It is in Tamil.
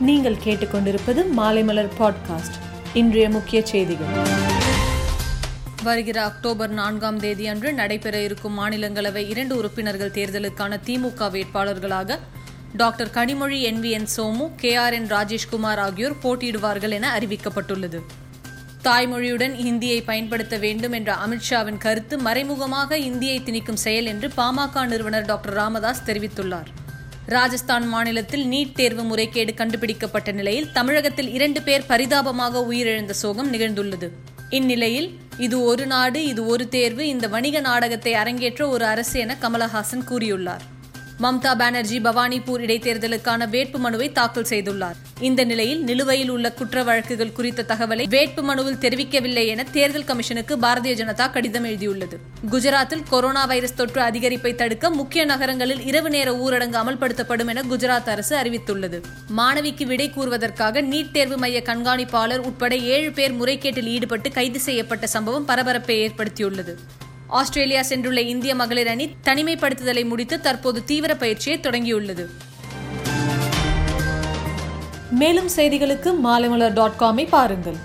நீங்கள் கேட்டுக்கொண்டிருப்பது மாலைமலர் பாட்காஸ்ட் இன்றைய முக்கிய செய்திகள். வருகிற அக்டோபர் நான்காம் தேதி அன்று நடைபெற இருக்கும் மாநிலங்களவை இரண்டு உறுப்பினர்கள் தேர்தலுக்கான திமுக வேட்பாளர்களாக doctor Kanimozhi N. V. N. Somu K. R. N. Rajeshkumar ஆகியோர் போட்டியிடுவார்கள் என அறிவிக்கப்பட்டுள்ளது. தாய்மொழியுடன் இந்தியை பயன்படுத்த வேண்டும் என்ற அமித்ஷாவின் கருத்து மறைமுகமாக இந்தியை திணிக்கும் செயல் என்று பாமக நிறுவனர் டாக்டர் ராமதாஸ் தெரிவித்துள்ளார். ராஜஸ்தான் மாநிலத்தில் நீட் தேர்வு முறைகேடு கண்டுபிடிக்கப்பட்ட நிலையில் தமிழகத்தில் இரண்டு பேர் பரிதாபமாக உயிரிழந்த சோகம் நிகழ்ந்துள்ளது. இந்நிலையில் இது ஒரு நாடு இது ஒரு தேர்வு இந்த வணிக நாடகத்தை அரங்கேற்ற ஒரு அரசு என கமலஹாசன் கூறியுள்ளார். மம்தா பானர்ஜி பவானிபூர் இடைத்தேர்தலுக்கான வேட்பு மனுவை தாக்கல் செய்துள்ளார். இந்த நிலையில் நிலுவையில் உள்ள குற்ற வழக்குகள் குறித்த தகவலை வேட்பு மனுவில் தெரிவிக்கவில்லை என தேர்தல் கமிஷனுக்கு பாரதிய ஜனதா கடிதம் எழுதியுள்ளது. குஜராத்தில் கொரோனா வைரஸ் தொற்று அதிகரிப்பை தடுக்க முக்கிய நகரங்களில் இரவு நேர ஊரடங்கு அமல்படுத்தப்படும் என குஜராத் அரசு அறிவித்துள்ளது. மாணவிக்கு விடை கூறுவதற்காக நீட் தேர்வு மைய கண்காணிப்பாளர் உட்பட ஏழு பேர் முறைகேட்டில் ஈடுபட்டு கைது செய்யப்பட்ட சம்பவம் பரபரப்பை ஏற்படுத்தியுள்ளது. ஆஸ்திரேலியா சென்றுள்ள இந்திய மகளிர் அணி தனிமைப்படுத்துதலை முடித்து தற்போது தீவிர பயிற்சியை தொடங்கியுள்ளது. மேலும் செய்திகளுக்கு மாலைமலர் டாட் காமை பாருங்கள்.